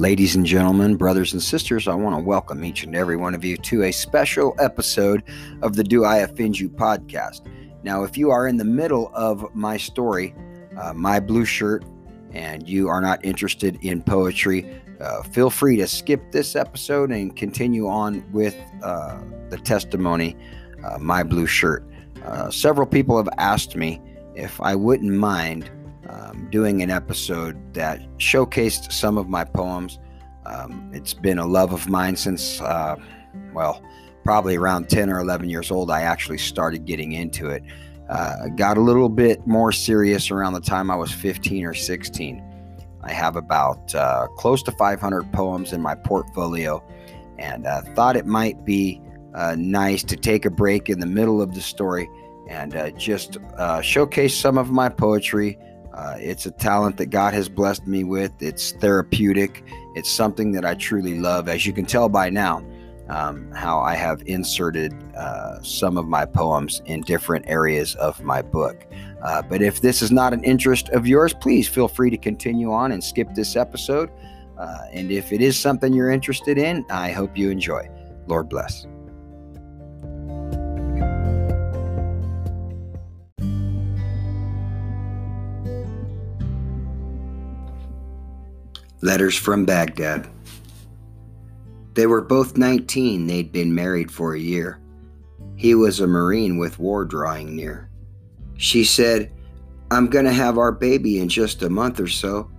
Ladies and gentlemen, brothers and sisters, I want to welcome each and every one of you to a special episode of the Do I Offend You podcast. Now, if you are in the middle of my story, uh, My Blue Shirt, and you are not interested in poetry, uh, feel free to skip this episode and continue on with uh, the testimony, uh, My Blue Shirt. Uh, several people have asked me if I wouldn't mind um, doing an episode that showcased some of my poems. Um, it's been a love of mine since, uh, well, probably around 10 or 11 years old. I actually started getting into it. Uh, got a little bit more serious around the time I was 15 or 16. I have about uh, close to 500 poems in my portfolio and uh, thought it might be uh, nice to take a break in the middle of the story and uh, just uh, showcase some of my poetry. Uh, it's a talent that God has blessed me with. It's therapeutic. It's something that I truly love. As you can tell by now, um, how I have inserted uh, some of my poems in different areas of my book. Uh, but if this is not an interest of yours, please feel free to continue on and skip this episode. Uh, and if it is something you're interested in, I hope you enjoy. Lord bless. Letters from Baghdad. They were both 19, they'd been married for a year. He was a Marine with war drawing near. She said, I'm going to have our baby in just a month or so.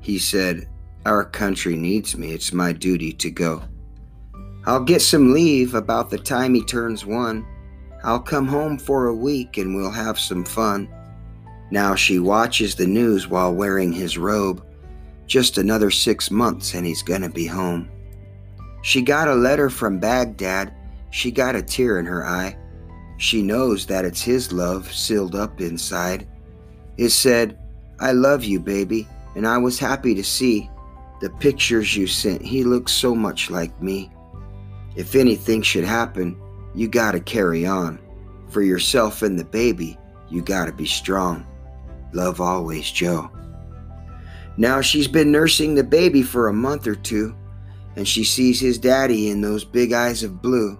He said, Our country needs me. It's my duty to go. I'll get some leave about the time he turns one. I'll come home for a week and we'll have some fun. Now she watches the news while wearing his robe. Just another six months and he's gonna be home. She got a letter from Baghdad. She got a tear in her eye. She knows that it's his love sealed up inside. It said, I love you, baby, and I was happy to see the pictures you sent. He looks so much like me. If anything should happen, you gotta carry on. For yourself and the baby, you gotta be strong. Love always, Joe. Now she's been nursing the baby for a month or two, and she sees his daddy in those big eyes of blue.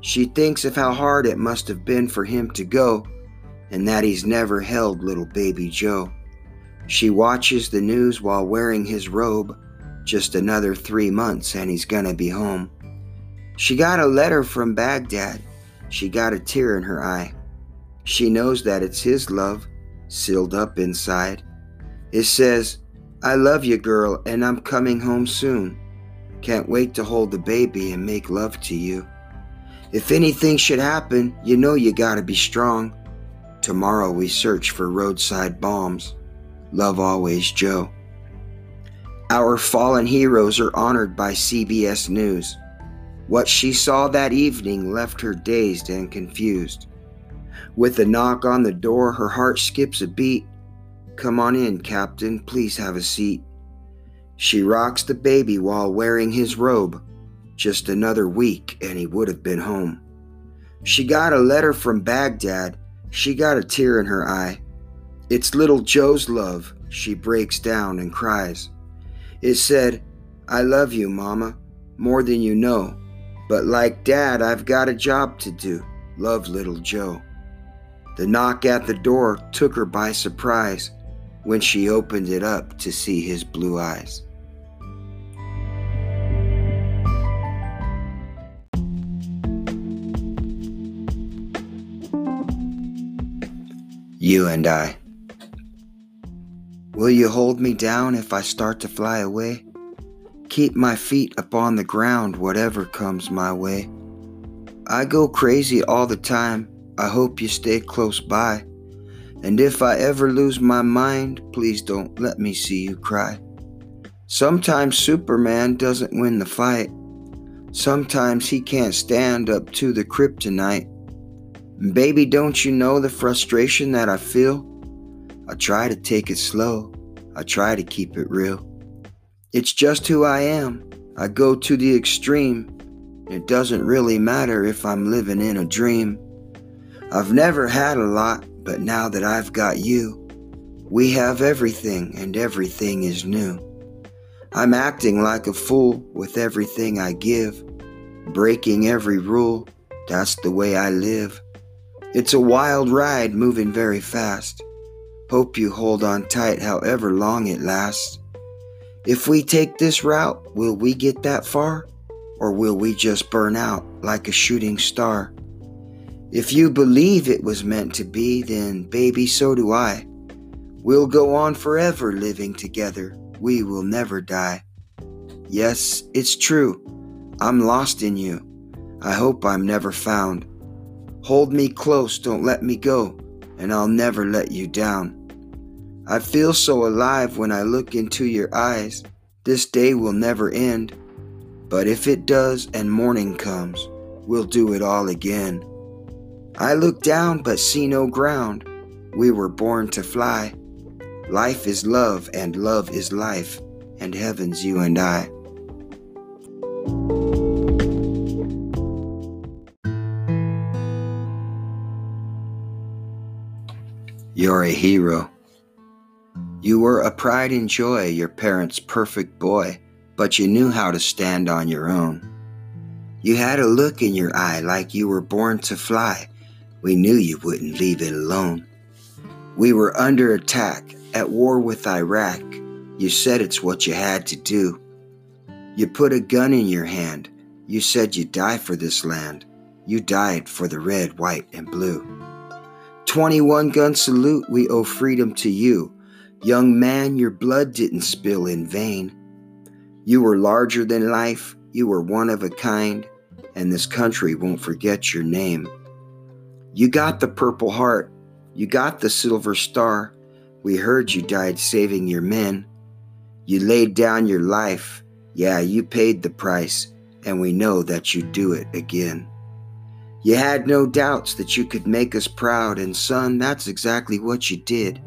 She thinks of how hard it must have been for him to go, and that he's never held little baby Joe. She watches the news while wearing his robe. Just another three months, and he's gonna be home. She got a letter from Baghdad. She got a tear in her eye. She knows that it's his love sealed up inside. It says, I love you, girl, and I'm coming home soon. Can't wait to hold the baby and make love to you. If anything should happen, you know you gotta be strong. Tomorrow we search for roadside bombs. Love always, Joe. Our fallen heroes are honored by CBS News. What she saw that evening left her dazed and confused. With a knock on the door, her heart skips a beat. Come on in, Captain. Please have a seat. She rocks the baby while wearing his robe. Just another week, and he would have been home. She got a letter from Baghdad. She got a tear in her eye. It's little Joe's love. She breaks down and cries. It said, I love you, Mama, more than you know. But like Dad, I've got a job to do. Love little Joe. The knock at the door took her by surprise when she opened it up to see his blue eyes. You and I. Will you hold me down if I start to fly away? Keep my feet upon the ground, whatever comes my way. I go crazy all the time. I hope you stay close by. And if I ever lose my mind, please don't let me see you cry. Sometimes Superman doesn't win the fight. Sometimes he can't stand up to the kryptonite. Baby, don't you know the frustration that I feel? I try to take it slow. I try to keep it real. It's just who I am. I go to the extreme. It doesn't really matter if I'm living in a dream. I've never had a lot, but now that I've got you, we have everything and everything is new. I'm acting like a fool with everything I give, breaking every rule, that's the way I live. It's a wild ride moving very fast. Hope you hold on tight however long it lasts. If we take this route, will we get that far? Or will we just burn out like a shooting star? If you believe it was meant to be, then baby, so do I. We'll go on forever living together. We will never die. Yes, it's true. I'm lost in you. I hope I'm never found. Hold me close, don't let me go, and I'll never let you down. I feel so alive when I look into your eyes. This day will never end. But if it does and morning comes, we'll do it all again. I look down but see no ground. We were born to fly. Life is love, and love is life, and heaven's you and I. You're a hero. You were a pride and joy, your parents' perfect boy, but you knew how to stand on your own. You had a look in your eye like you were born to fly. We knew you wouldn't leave it alone. We were under attack, at war with Iraq. You said it's what you had to do. You put a gun in your hand. You said you'd die for this land. You died for the red, white, and blue. 21 gun salute, we owe freedom to you. Young man, your blood didn't spill in vain. You were larger than life, you were one of a kind, and this country won't forget your name. You got the Purple Heart, you got the Silver Star. We heard you died saving your men. You laid down your life, yeah, you paid the price, and we know that you'd do it again. You had no doubts that you could make us proud, and son, that's exactly what you did.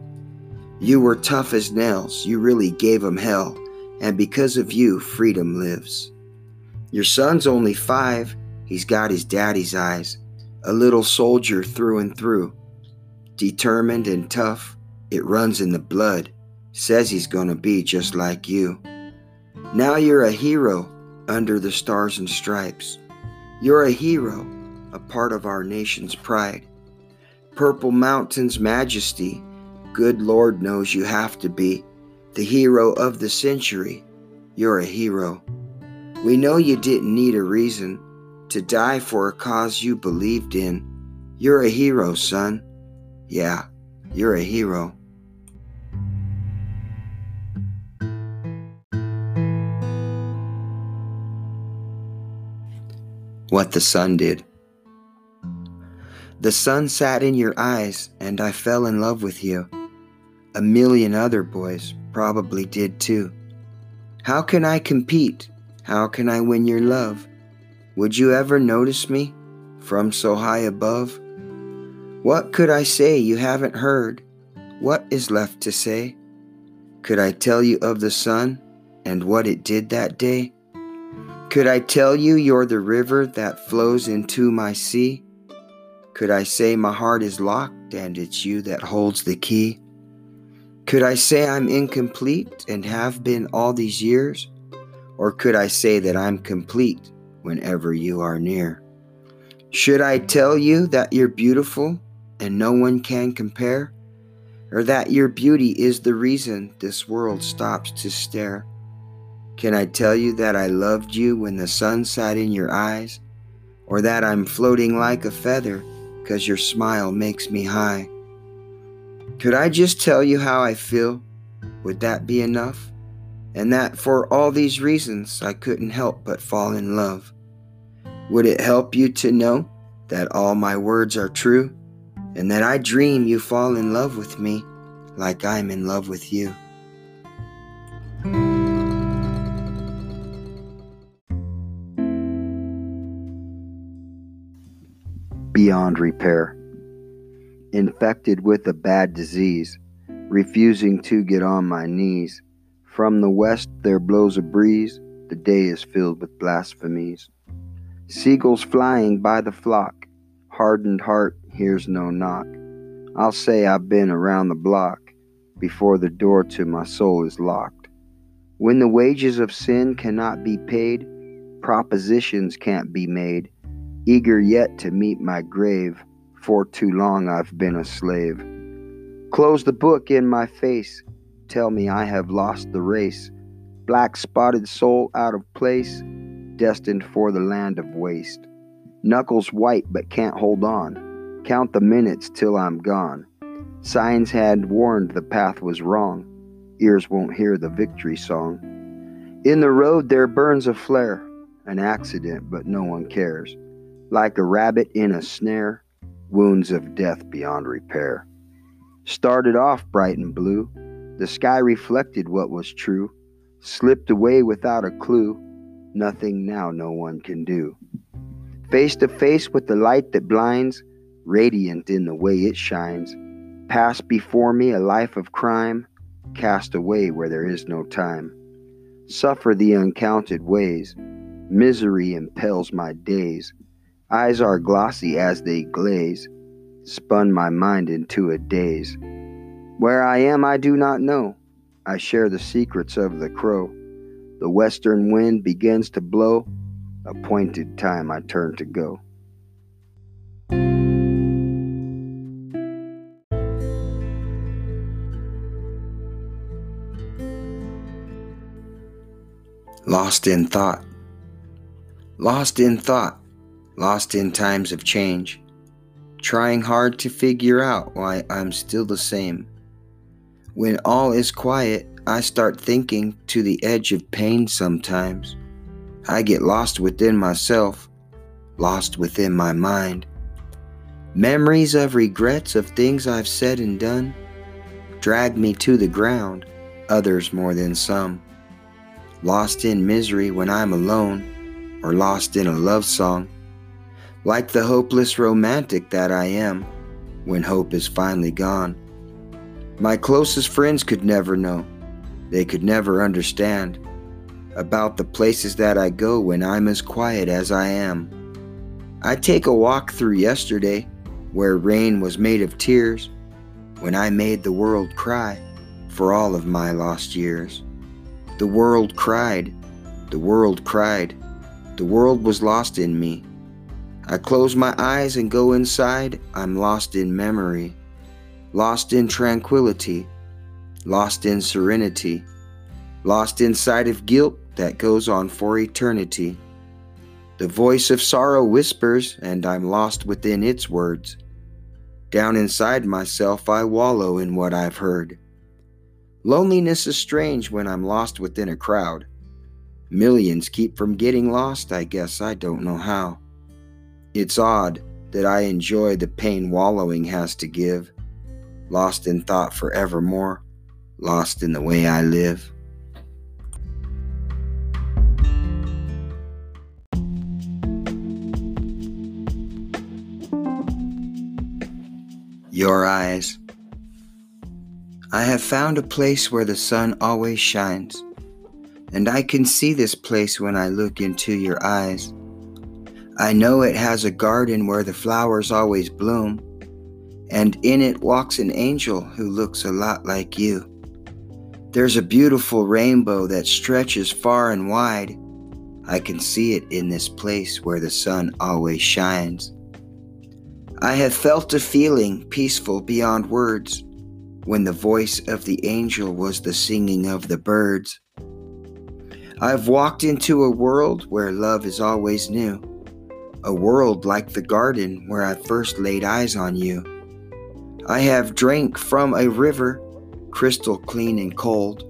You were tough as nails. You really gave 'em hell. And because of you, freedom lives. Your son's only five. He's got his daddy's eyes. A little soldier through and through. Determined and tough. It runs in the blood. Says he's gonna be just like you. Now you're a hero under the stars and stripes. You're a hero, a part of our nation's pride. Purple Mountain's majesty good Lord knows you have to be the hero of the century. You're a hero. We know you didn't need a reason to die for a cause you believed in. You're a hero, son. Yeah, you're a hero. What the sun did. The sun sat in your eyes, and I fell in love with you. A million other boys probably did too. How can I compete? How can I win your love? Would you ever notice me from so high above? What could I say you haven't heard? What is left to say? Could I tell you of the sun and what it did that day? Could I tell you you're the river that flows into my sea? Could I say my heart is locked and it's you that holds the key? Could I say I'm incomplete and have been all these years? Or could I say that I'm complete whenever you are near? Should I tell you that you're beautiful and no one can compare? Or that your beauty is the reason this world stops to stare? Can I tell you that I loved you when the sun sat in your eyes? Or that I'm floating like a feather because your smile makes me high? Could I just tell you how I feel? Would that be enough? And that for all these reasons I couldn't help but fall in love. Would it help you to know that all my words are true and that I dream you fall in love with me like I'm in love with you? Beyond repair infected with a bad disease, refusing to get on my knees. From the west there blows a breeze, the day is filled with blasphemies. Seagulls flying by the flock, hardened heart hears no knock. I'll say I've been around the block before the door to my soul is locked. When the wages of sin cannot be paid, propositions can't be made, eager yet to meet my grave, for too long I've been a slave. Close the book in my face, tell me I have lost the race, black spotted soul out of place, destined for the land of waste. Knuckles white but can't hold on, count the minutes till I'm gone. Signs had warned the path was wrong, ears won't hear the victory song. In the road there burns a flare, an accident, but no one cares. Like a rabbit in a snare, wounds of death beyond repair. Started off bright and blue, the sky reflected what was true, slipped away without a clue, nothing now no one can do. Face to face with the light that blinds, radiant in the way it shines, passed before me a life of crime, cast away where there is no time. Suffer the uncounted ways, misery impels my days. Eyes are glossy as they glaze, spun my mind into a daze. Where I am, I do not know. I share the secrets of the crow. The western wind begins to blow. Appointed time I turn to go. Lost in thought. Lost in thought. Lost in times of change. Trying hard to figure out why I'm still the same. When all is quiet, I start thinking to the edge of pain sometimes. I get lost within myself, lost within my mind. Memories of regrets of things I've said and done drag me to the ground, others more than some lost in misery when I'm alone, or lost in a love song, like the hopeless romantic that I am when hope is finally gone. My closest friends could never know, they could never understand about the places that I go when I'm as quiet as I am. I take a walk through yesterday where rain was made of tears, when I made the world cry for all of my lost years. The world cried. The world cried. The world was lost in me. I close my eyes and go inside. I'm lost in memory, lost in tranquility, lost in serenity, lost inside of guilt that goes on for eternity. The voice of sorrow whispers, and I'm lost within its words. Down inside myself, I wallow in what I've heard. Loneliness is strange when I'm lost within a crowd. Millions keep from getting lost, I guess I don't know how. It's odd that I enjoy the pain wallowing has to give. Lost in thought forevermore, lost in the way I live. Your eyes. I have found a place where the sun always shines, and I can see this place when I look into your eyes. I know it has a garden where the flowers always bloom, and in it walks an angel who looks a lot like you. There's a beautiful rainbow that stretches far and wide. I can see it in this place where the sun always shines. I have felt a feeling peaceful beyond words when the voice of the angel was the singing of the birds. I've walked into a world where love is always new, a world like the garden where I first laid eyes on you. I have drank from a river, crystal clean and cold,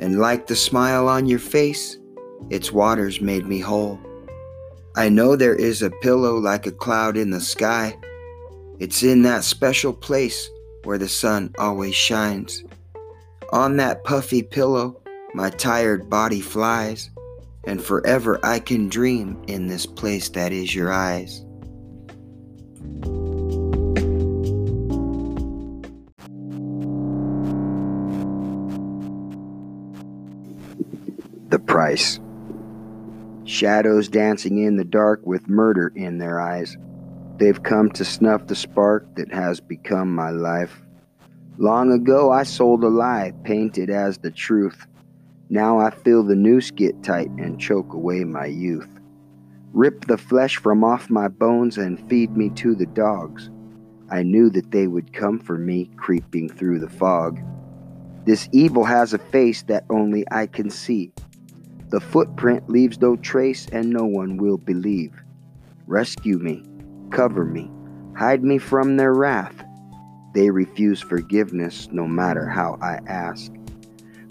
and like the smile on your face, its waters made me whole. I know there is a pillow like a cloud in the sky. It's in that special place where the sun always shines. On that puffy pillow, my tired body flies, and forever I can dream in this place that is your eyes. The price. Shadows dancing in the dark with murder in their eyes. They've come to snuff the spark that has become my life. Long ago I sold a lie painted as the truth. Now I feel the noose get tight and choke away my youth. Rip the flesh from off my bones and feed me to the dogs. I knew that they would come for me, creeping through the fog. This evil has a face that only I can see. The footprint leaves no trace, and no one will believe. Rescue me, cover me, hide me from their wrath. They refuse forgiveness no matter how I ask.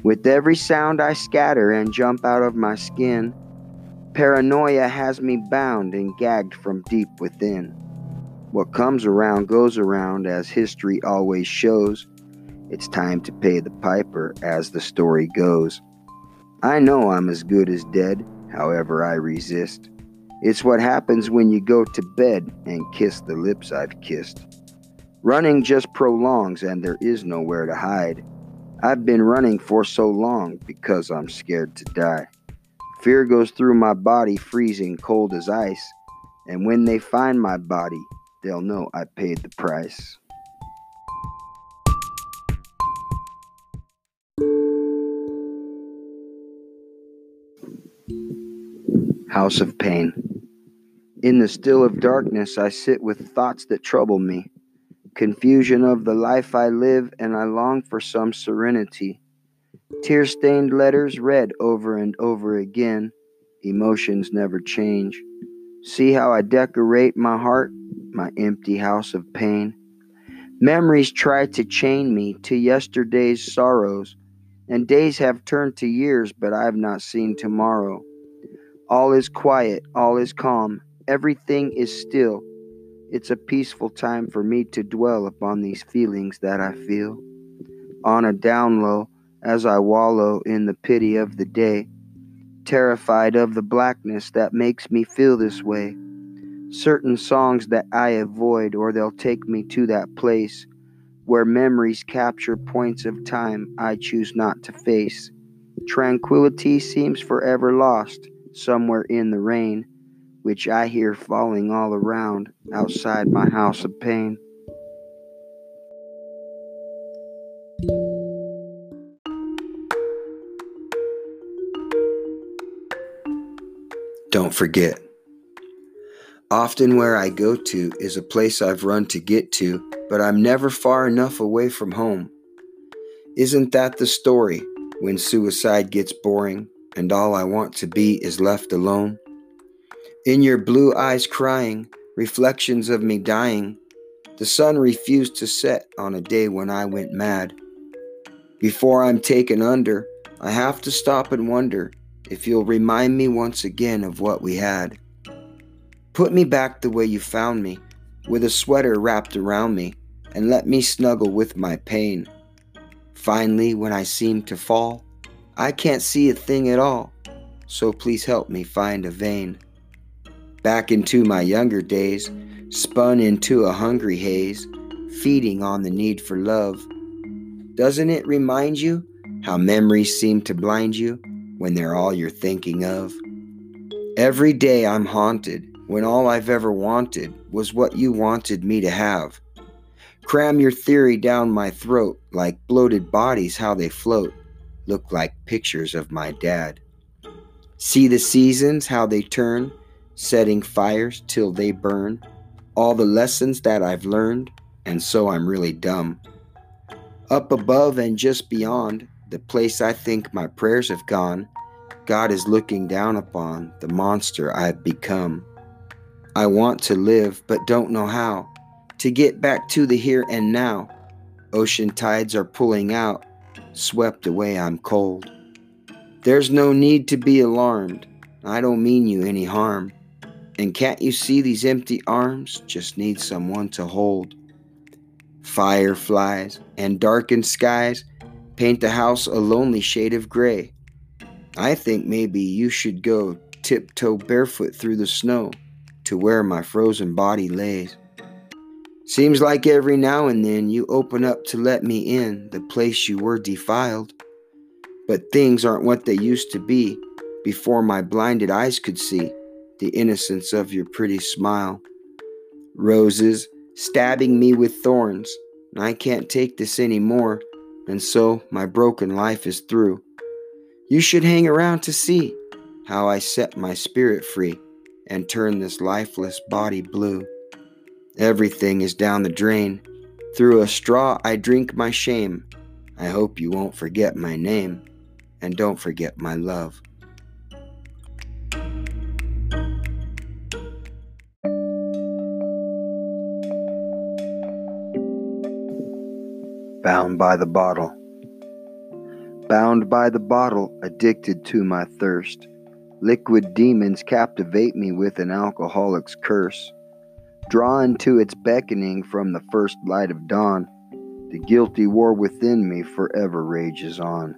With every sound I scatter and jump out of my skin, paranoia has me bound and gagged from deep within. What comes around goes around, as history always shows. It's time to pay the piper as the story goes. I know I'm as good as dead, however, I resist. It's what happens when you go to bed and kiss the lips I've kissed. Running just prolongs, and there is nowhere to hide. I've been running for so long because I'm scared to die. Fear goes through my body, freezing cold as ice. And when they find my body, they'll know I paid the price. House of Pain. In the still of darkness, I sit with thoughts that trouble me, confusion of the life I live, and I long for some serenity. Tear stained letters read over and over again, emotions never change. See how I decorate my heart my empty house of pain. Memories try to chain me to yesterday's sorrows, and days have turned to years, but I've not seen tomorrow. All is quiet, all is calm, everything is still. It's a peaceful time for me to dwell upon these feelings that I feel. On a down low, as I wallow in the pity of the day, terrified of the blackness that makes me feel this way certain songs that I avoid, or they'll take me to that place where memories capture points of time I choose not to face. Tranquility seems forever lost somewhere in the rain, which I hear falling all around outside my house of pain. Don't forget. Often, where I go to is a place I've run to get to, but I'm never far enough away from home. Isn't that the story when suicide gets boring and all I want to be is left alone? In your blue eyes crying, reflections of me dying, the sun refused to set on a day when I went mad. Before I'm taken under, I have to stop and wonder if you'll remind me once again of what we had. Put me back the way you found me, with a sweater wrapped around me, and let me snuggle with my pain. Finally, when I seem to fall, I can't see a thing at all, so please help me find a vein. Back into my younger days, spun into a hungry haze, feeding on the need for love. Doesn't it remind you how memories seem to blind you when they're all you're thinking of? Every day I'm haunted when all I've ever wanted was what you wanted me to have. Cram your theory down my throat like bloated bodies, how they float, look like pictures of my dad. See the seasons, how they turn, setting fires till they burn, all the lessons that I've learned, and so I'm really dumb. Up above and just beyond, the place I think my prayers have gone, God is looking down upon the monster I've become. I want to live, but don't know how. To get back to the here and now. Ocean tides are pulling out. Swept away, I'm cold. There's no need to be alarmed. I don't mean you any harm. And can't you see these empty arms just need someone to hold? Fireflies and darkened skies paint the house a lonely shade of gray. I think maybe you should go tiptoe barefoot through the snow to where my frozen body lays. Seems like every now and then you open up to let me in the place you were defiled. But things aren't what they used to be before my blinded eyes could see the innocence of your pretty smile. Roses stabbing me with thorns. and I can't take this anymore, and so my broken life is through. You should hang around to see how I set my spirit free and turn this lifeless body blue. Everything is down the drain. Through a straw, I drink my shame. I hope you won't forget my name and don't forget my love. Bound by the bottle. Bound by the bottle, addicted to my thirst. Liquid demons captivate me with an alcoholic's curse. Drawn to its beckoning from the first light of dawn, the guilty war within me forever rages on.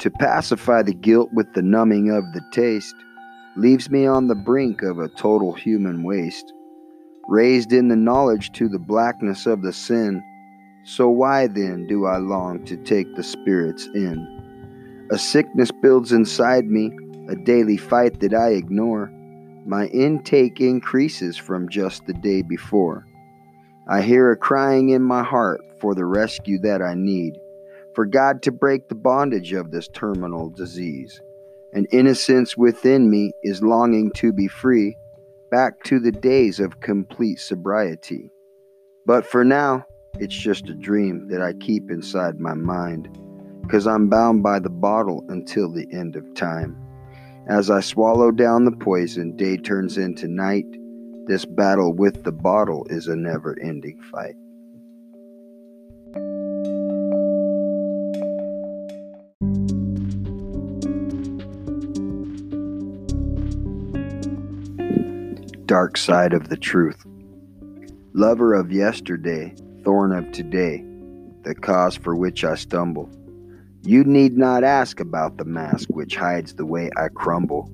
To pacify the guilt with the numbing of the taste leaves me on the brink of a total human waste. Raised in the knowledge to the blackness of the sin, so why then do I long to take the spirits in? A sickness builds inside me, a daily fight that I ignore. My intake increases from just the day before. I hear a crying in my heart for the rescue that I need, for God to break the bondage of this terminal disease. An innocence within me is longing to be free, back to the days of complete sobriety. But for now, it's just a dream that I keep inside my mind, because I'm bound by the bottle until the end of time. As I swallow down the poison, day turns into night. This battle with the bottle is a never ending fight. Dark side of the truth. Lover of yesterday, thorn of today, the cause for which I stumble. You need not ask about the mask which hides the way I crumble.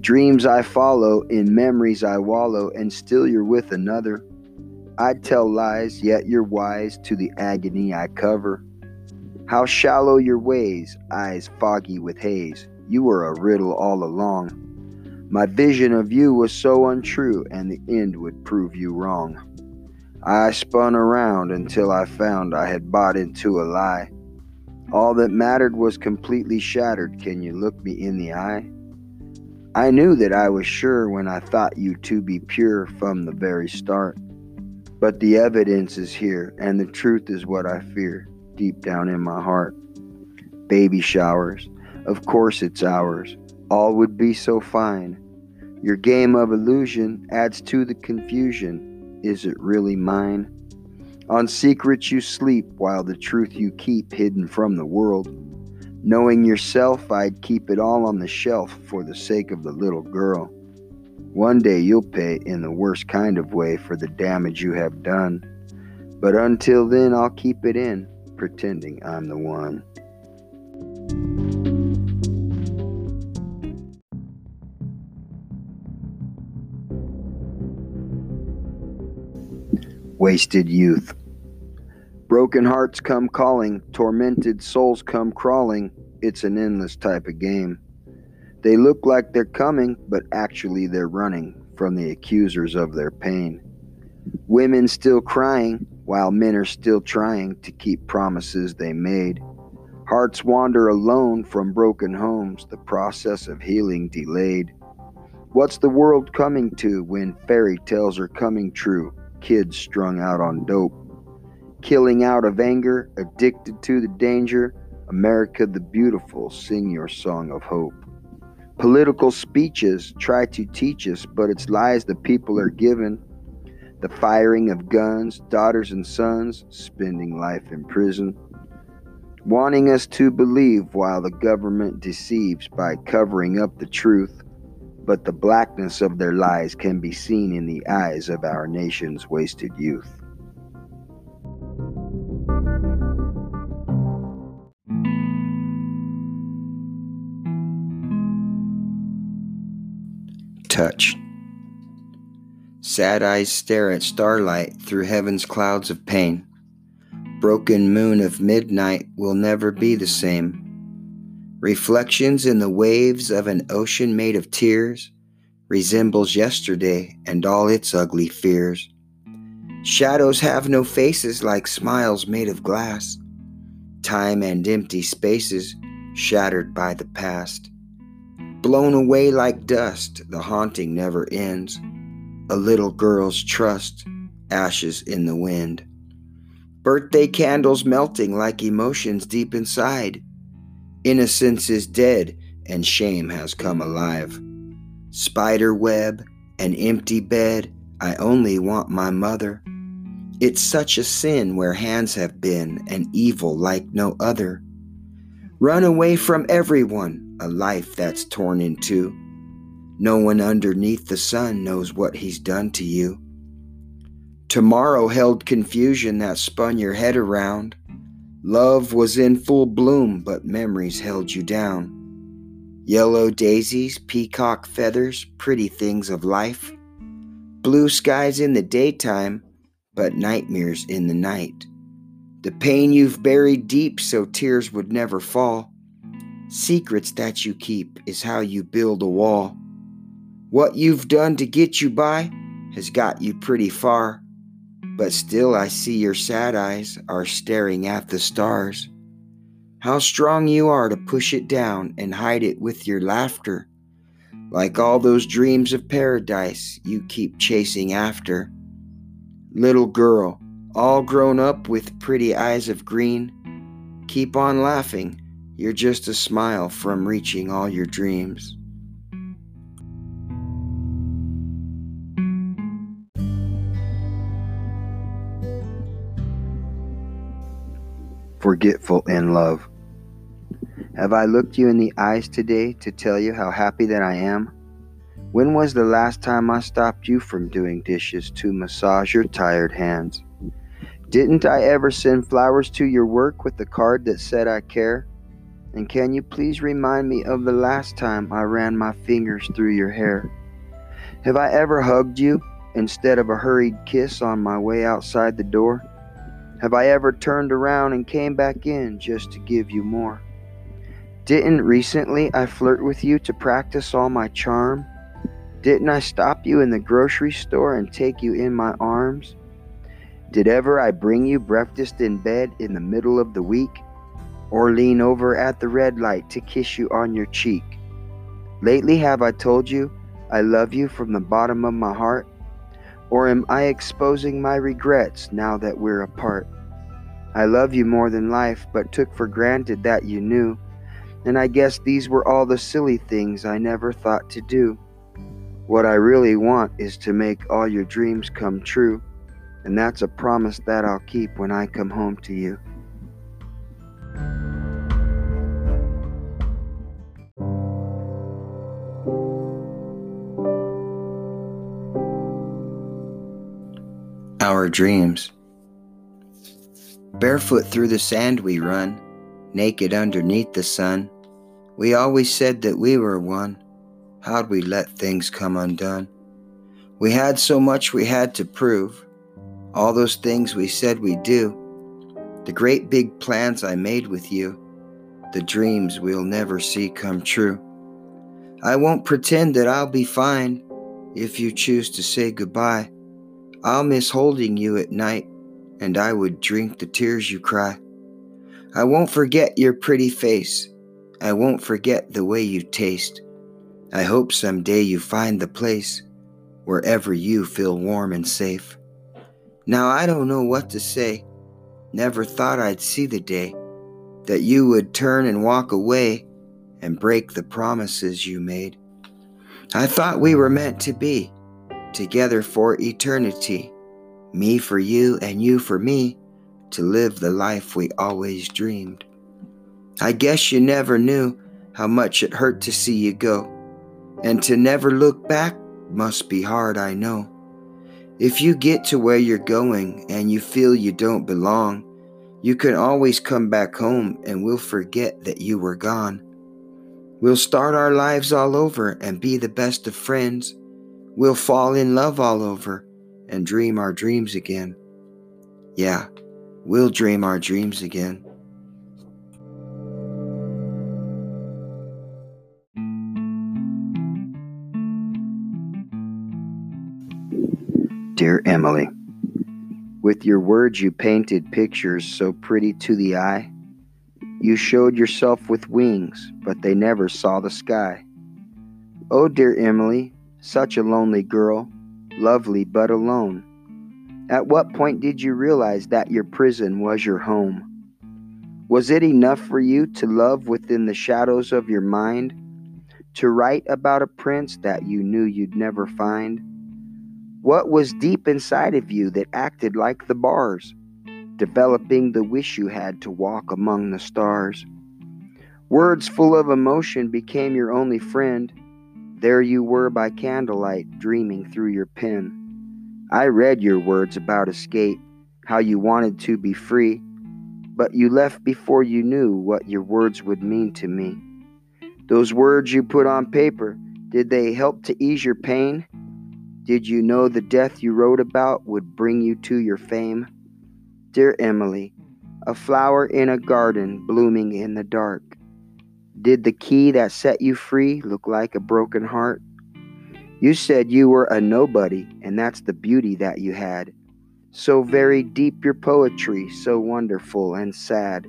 Dreams I follow, in memories I wallow, and still you're with another. I tell lies, yet you're wise to the agony I cover. How shallow your ways, eyes foggy with haze. You were a riddle all along. My vision of you was so untrue, and the end would prove you wrong. I spun around until I found I had bought into a lie. All that mattered was completely shattered. Can you look me in the eye? I knew that I was sure when I thought you to be pure from the very start. But the evidence is here, and the truth is what I fear deep down in my heart. Baby showers, of course it's ours. All would be so fine. Your game of illusion adds to the confusion is it really mine? On secrets you sleep, while the truth you keep hidden from the world. Knowing yourself, I'd keep it all on the shelf for the sake of the little girl. One day you'll pay in the worst kind of way for the damage you have done. But until then, I'll keep it in, pretending I'm the one. Wasted youth. Broken hearts come calling, tormented souls come crawling. It's an endless type of game. They look like they're coming, but actually they're running from the accusers of their pain. Women still crying, while men are still trying to keep promises they made. Hearts wander alone from broken homes, the process of healing delayed. What's the world coming to when fairy tales are coming true? Kids strung out on dope. Killing out of anger, addicted to the danger, America the Beautiful, sing your song of hope. Political speeches try to teach us, but it's lies the people are given. The firing of guns, daughters and sons, spending life in prison. Wanting us to believe while the government deceives by covering up the truth but the blackness of their lies can be seen in the eyes of our nation's wasted youth. Touch. Sad eyes stare at starlight through heaven's clouds of pain. Broken moon of midnight will never be the same reflections in the waves of an ocean made of tears, resembles yesterday and all its ugly fears. Shadows have no faces like smiles made of glass. Time and empty spaces shattered by the past. Blown away like dust, the haunting never ends. A little girl's trust, ashes in the wind. Birthday candles melting like emotions deep inside. Innocence is dead and shame has come alive. Spider web, an empty bed, I only want my mother. It's such a sin where hands have been, an evil like no other. Run away from everyone, a life that's torn in two. No one underneath the sun knows what he's done to you. Tomorrow held confusion that spun your head around. Love was in full bloom, but memories held you down. Yellow daisies, peacock feathers, pretty things of life. Blue skies in the daytime, but nightmares in the night. The pain you've buried deep so tears would never fall. Secrets that you keep is how you build a wall. What you've done to get you by has got you pretty far. But still, I see your sad eyes are staring at the stars. How strong you are to push it down and hide it with your laughter. Like all those dreams of paradise you keep chasing after. Little girl, all grown up with pretty eyes of green, keep on laughing. You're just a smile from reaching all your dreams. Forgetful in love. Have I looked you in the eyes today to tell you how happy that I am? When was the last time I stopped you from doing dishes to massage your tired hands? Didn't I ever send flowers to your work with the card that said I care? And can you please remind me of the last time I ran my fingers through your hair? Have I ever hugged you instead of a hurried kiss on my way outside the door? Have I ever turned around and came back in just to give you more? Didn't recently I flirt with you to practice all my charm? Didn't I stop you in the grocery store and take you in my arms? Did ever I bring you breakfast in bed in the middle of the week? Or lean over at the red light to kiss you on your cheek? Lately have I told you I love you from the bottom of my heart? Or am I exposing my regrets now that we're apart? I love you more than life, but took for granted that you knew. And I guess these were all the silly things I never thought to do. What I really want is to make all your dreams come true, and that's a promise that I'll keep when I come home to you. Our dreams. Barefoot through the sand we run, naked underneath the sun. We always said that we were one. How'd we let things come undone? We had so much we had to prove, all those things we said we'd do, the great big plans I made with you, the dreams we'll never see come true. I won't pretend that I'll be fine if you choose to say goodbye. I'll miss holding you at night, and I would drink the tears you cry. I won't forget your pretty face. I won't forget the way you taste. I hope someday you find the place wherever you feel warm and safe. Now I don't know what to say. Never thought I'd see the day that you would turn and walk away and break the promises you made. I thought we were meant to be together for eternity, me for you and you for me, to live the life we always dreamed. I guess you never knew how much it hurt to see you go. And to never look back must be hard, I know. If you get to where you're going and you feel you don't belong, you can always come back home and we'll forget that you were gone. We'll start our lives all over and be the best of friends. We'll fall in love all over and dream our dreams again. Yeah, we'll dream our dreams again. Dear Emily, with your words you painted pictures so pretty to the eye. You showed yourself with wings, but they never saw the sky. Oh, dear Emily, such a lonely girl, lovely but alone. At what point did you realize that your prison was your home? Was it enough for you to love within the shadows of your mind? To write about a prince that you knew you'd never find? What was deep inside of you that acted like the bars, developing the wish you had to walk among the stars? Words full of emotion became your only friend. There you were by candlelight, dreaming through your pen. I read your words about escape, how you wanted to be free but you left before you knew what your words would mean to me. Those words you put on paper, did they help to ease your pain? Did you know the death you wrote about would bring you to your fame? Dear Emily, a flower in a garden blooming in the dark. Did the key that set you free look like a broken heart? You said you were a nobody, and that's the beauty that you had. So very deep your poetry, so wonderful and sad.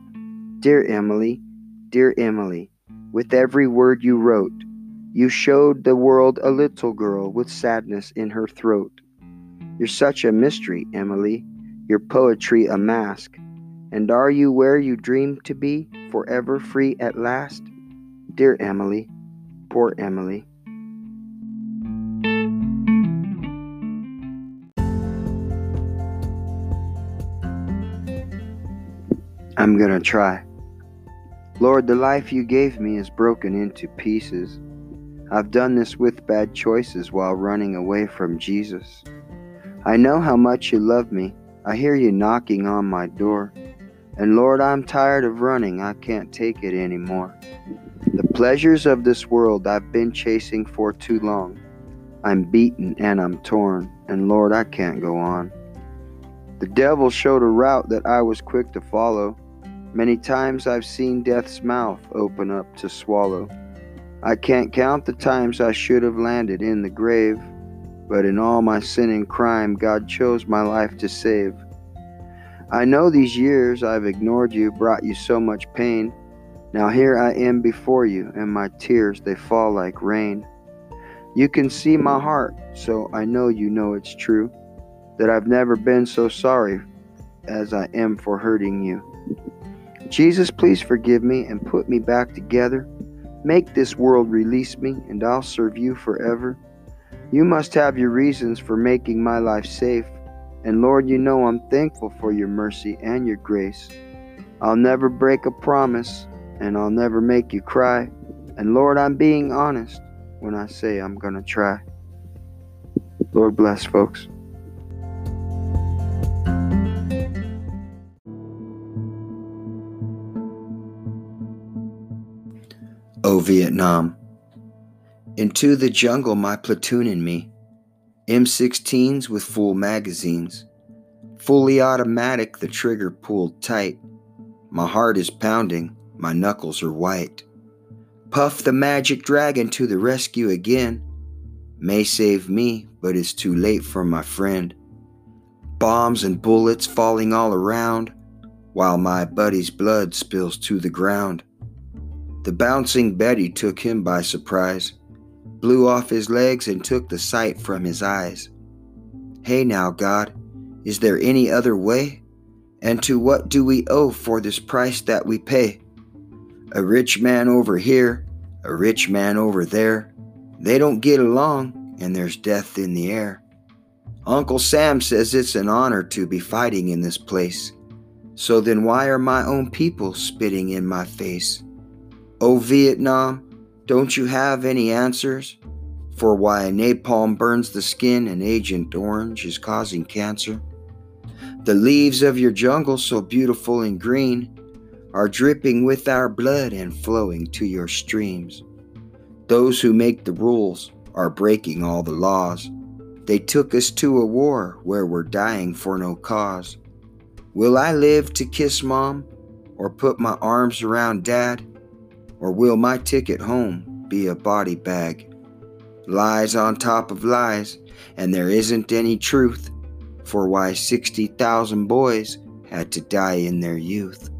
Dear Emily, dear Emily, with every word you wrote, you showed the world a little girl with sadness in her throat. You're such a mystery, Emily, your poetry a mask. And are you where you dreamed to be, forever free at last? Dear Emily, poor Emily. I'm gonna try. Lord, the life you gave me is broken into pieces. I've done this with bad choices while running away from Jesus. I know how much you love me. I hear you knocking on my door. And Lord, I'm tired of running. I can't take it anymore. Pleasures of this world I've been chasing for too long. I'm beaten and I'm torn, and Lord, I can't go on. The devil showed a route that I was quick to follow. Many times I've seen death's mouth open up to swallow. I can't count the times I should have landed in the grave, but in all my sin and crime, God chose my life to save. I know these years I've ignored you brought you so much pain. Now here I am before you, and my tears they fall like rain. You can see my heart, so I know you know it's true that I've never been so sorry as I am for hurting you. Jesus, please forgive me and put me back together. Make this world release me, and I'll serve you forever. You must have your reasons for making my life safe. And Lord, you know I'm thankful for your mercy and your grace. I'll never break a promise, and I'll never make you cry. And Lord, I'm being honest when I say I'm going to try. Lord bless, folks. Oh, Vietnam. Into the jungle, my platoon and me. M16s with full magazines. Fully automatic, the trigger pulled tight. My heart is pounding, my knuckles are white. Puff the magic dragon to the rescue again. May save me, but it's too late for my friend. Bombs and bullets falling all around, while my buddy's blood spills to the ground. The bouncing Betty took him by surprise, blew off his legs, and took the sight from his eyes. Hey now, God, is there any other way? And to what do we owe for this price that we pay? A rich man over here, a rich man over there. They don't get along, and there's death in the air. Uncle Sam says it's an honor to be fighting in this place. So then why are my own people spitting in my face? Oh, Vietnam, don't you have any answers for why napalm burns the skin and Agent Orange is causing cancer? The leaves of your jungle, so beautiful and green, are dripping with our blood and flowing to your streams. Those who make the rules are breaking all the laws. They took us to a war where we're dying for no cause. Will I live to kiss mom or put my arms around dad? Or will my ticket home be a body bag? Lies on top of lies, and there isn't any truth for why 60,000 boys had to die in their youth.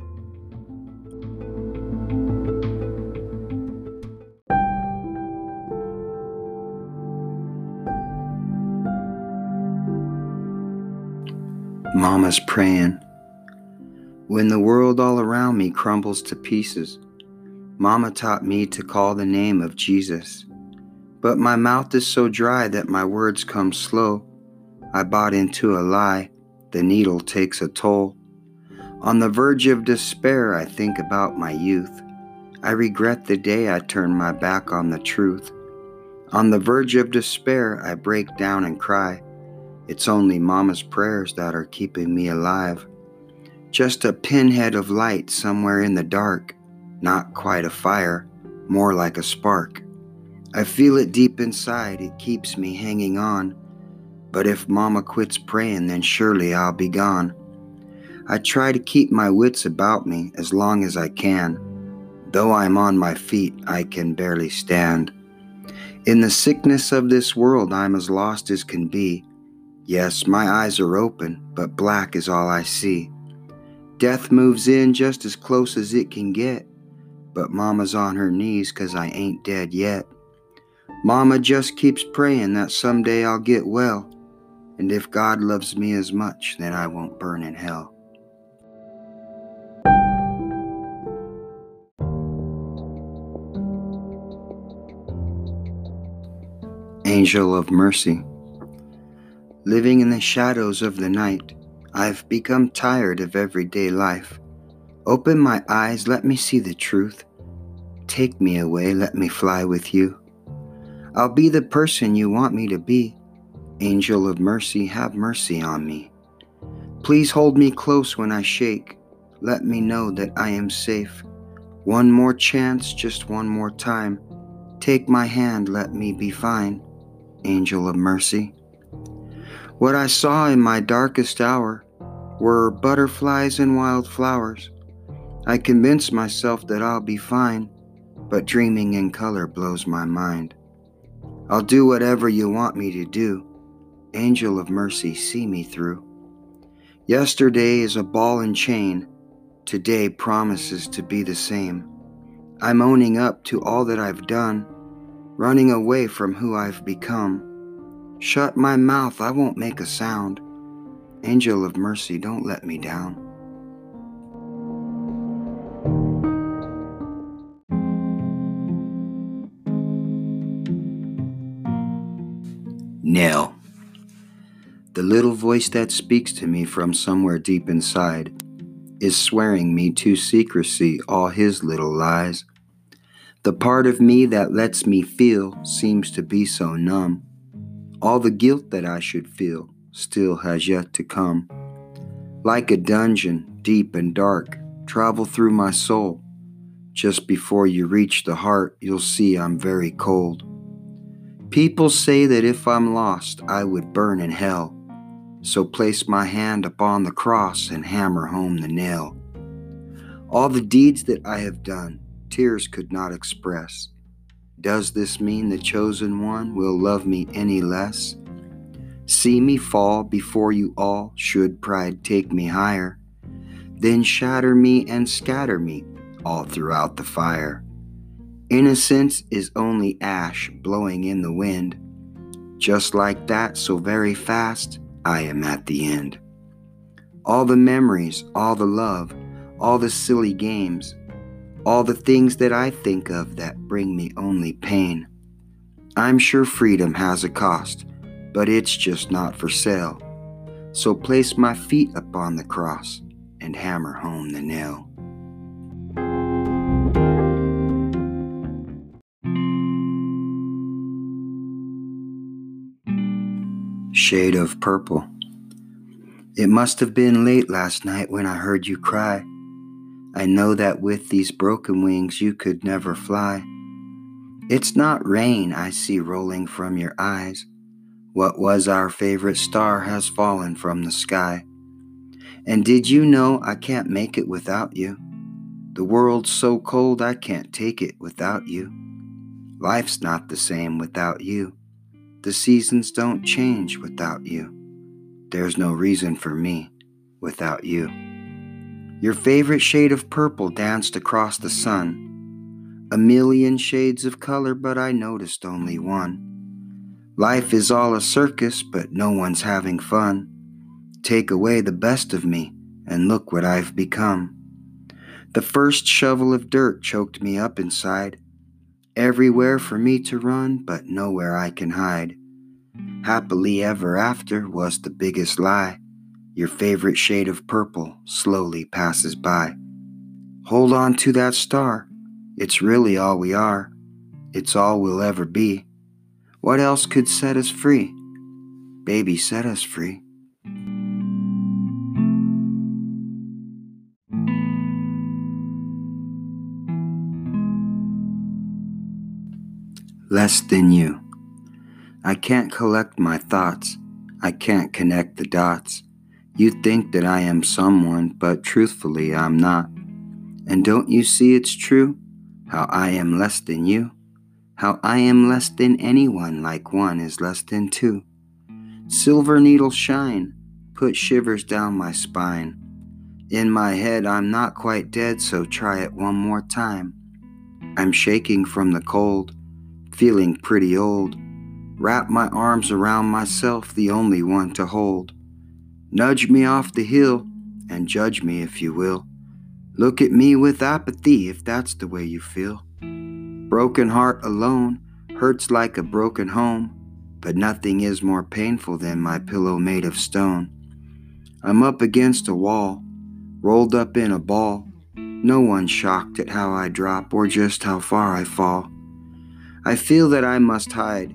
Mama's praying. When the world all around me crumbles to pieces, Mama taught me to call the name of Jesus. But my mouth is so dry that my words come slow. I bought into a lie, the needle takes a toll. On the verge of despair, I think about my youth. I regret the day I turned my back on the truth. On the verge of despair, I break down and cry. It's only Mama's prayers that are keeping me alive. Just a pinhead of light somewhere in the dark, not quite a fire, more like a spark. I feel it deep inside, it keeps me hanging on. But if Mama quits praying, then surely I'll be gone. I try to keep my wits about me as long as I can. Though I'm on my feet, I can barely stand. In the sickness of this world, I'm as lost as can be. Yes, my eyes are open, but black is all I see. Death moves in just as close as it can get, but Mama's on her knees 'cause I ain't dead yet. Mama just keeps praying that someday I'll get well, and if God loves me as much, then I won't burn in hell. Angel of Mercy. Living in the shadows of the night, I've become tired of everyday life. Open my eyes, let me see the truth. Take me away, let me fly with you. I'll be the person you want me to be. Angel of mercy, have mercy on me. Please hold me close when I shake. Let me know that I am safe. One more chance, just one more time. Take my hand, let me be fine. Angel of mercy. What I saw in my darkest hour were butterflies and wildflowers. I convinced myself that I'll be fine, but dreaming in color blows my mind. I'll do whatever you want me to do. Angel of mercy, see me through. Yesterday is a ball and chain. Today promises to be the same. I'm owning up to all that I've done, running away from who I've become. Shut my mouth, I won't make a sound. Angel of mercy, don't let me down. Nell. The little voice that speaks to me from somewhere deep inside is swearing me to secrecy all his little lies. The part of me that lets me feel seems to be so numb. All the guilt that I should feel still has yet to come. Like a dungeon, deep and dark, travel through my soul. Just before you reach the heart, you'll see I'm very cold. People say that if I'm lost, I would burn in hell. So place my hand upon the cross and hammer home the nail. All the deeds that I have done, tears could not express. Does this mean the chosen one will love me any less? See me fall before you all, should pride take me higher. Then shatter me and scatter me all throughout the fire. Innocence is only ash blowing in the wind. Just like that, so very fast, I am at the end. All the memories, all the love, all the silly games, all the things that I think of that bring me only pain. I'm sure freedom has a cost, but it's just not for sale. So place my feet upon the cross and hammer home the nail. Shade of purple. It must have been late last night when I heard you cry. I know that with these broken wings you could never fly. It's not rain I see rolling from your eyes. What was our favorite star has fallen from the sky. And did you know I can't make it without you? The world's so cold I can't take it without you. Life's not the same without you. The seasons don't change without you. There's no reason for me without you. Your favorite shade of purple danced across the sun. A million shades of color, but I noticed only one. Life is all a circus, but no one's having fun. take away the best of me, and look what I've become. The first shovel of dirt choked me up inside. Everywhere for me to run, but nowhere I can hide. Happily ever after was the biggest lie. Your favorite shade of purple slowly passes by. Hold on to that star. It's really all we are. It's all we'll ever be. What else could set us free? Baby, set us free. Less than you. I can't collect my thoughts. I can't connect the dots. You think that I am someone, but truthfully I'm not. And don't you see it's true? How I am less than you? How I am less than anyone, like one is less than two. Silver needles shine, put shivers down my spine. In my head, I'm not quite dead, so try it one more time. I'm shaking from the cold, feeling pretty old. Wrap my arms around myself, the only one to hold. Nudge me off the hill and judge me if you will. Look at me with apathy if that's the way you feel. Broken heart alone hurts like a broken home but nothing is more painful than my pillow made of stone. I'm up against a wall, rolled up in a ball. No one shocked at how I drop or just how far I fall. I feel that I must hide,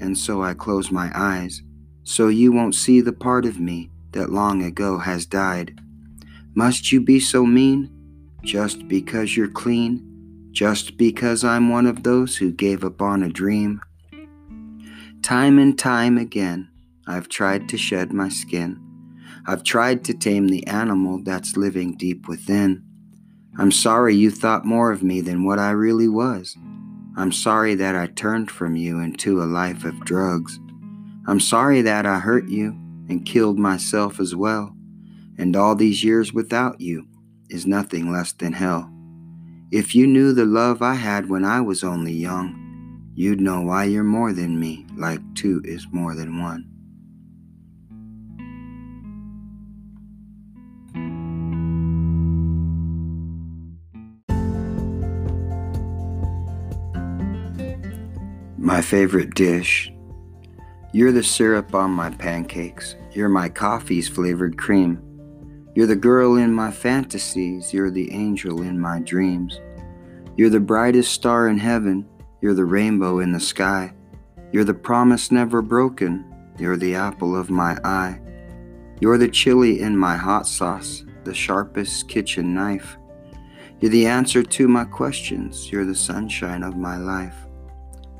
and so I close my eyes, so you won't see the part of me that long ago has died. Must you be so mean? Just because you're clean? Just because I'm one of those who gave up on a dream? Time and time again, I've tried to shed my skin. I've tried to tame the animal that's living deep within. I'm sorry you thought more of me than what I really was. I'm sorry that I turned from you into a life of drugs. I'm sorry that I hurt you and killed myself as well. And all these years without you is nothing less than hell. If you knew the love I had when I was only young, You'd know why you're more than me, like two is more than one. My favorite dish. You're the syrup on my pancakes. You're my coffee's flavored cream. You're the girl in my fantasies. You're the angel in my dreams. You're the brightest star in heaven. You're the rainbow in the sky. You're the promise never broken. You're the apple of my eye. You're the chili in my hot sauce, the sharpest kitchen knife. You're the answer to my questions. You're the sunshine of my life.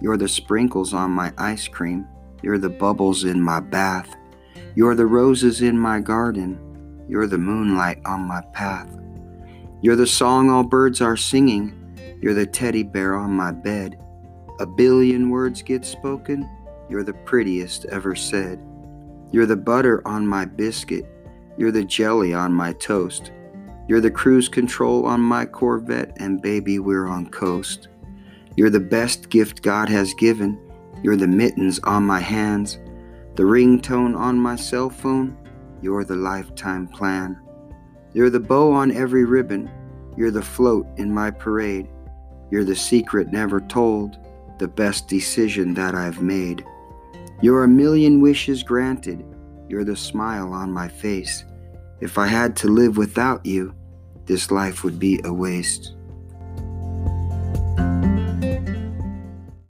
You're the sprinkles on my ice cream. You're the bubbles in my bath. You're the roses in my garden. You're the moonlight on my path. You're the song all birds are singing. You're the teddy bear on my bed. A billion words get spoken, you're the prettiest ever said. You're the butter on my biscuit, you're the jelly on my toast. You're the cruise control on my Corvette, and baby, we're on coast. You're the best gift God has given, you're the mittens on my hands, the ringtone on my cell phone, you're the lifetime plan. You're the bow on every ribbon, you're the float in my parade, you're the secret never told the best decision that I've made. You're a million wishes granted. You're the smile on my face. If I had to live without you, this life would be a waste.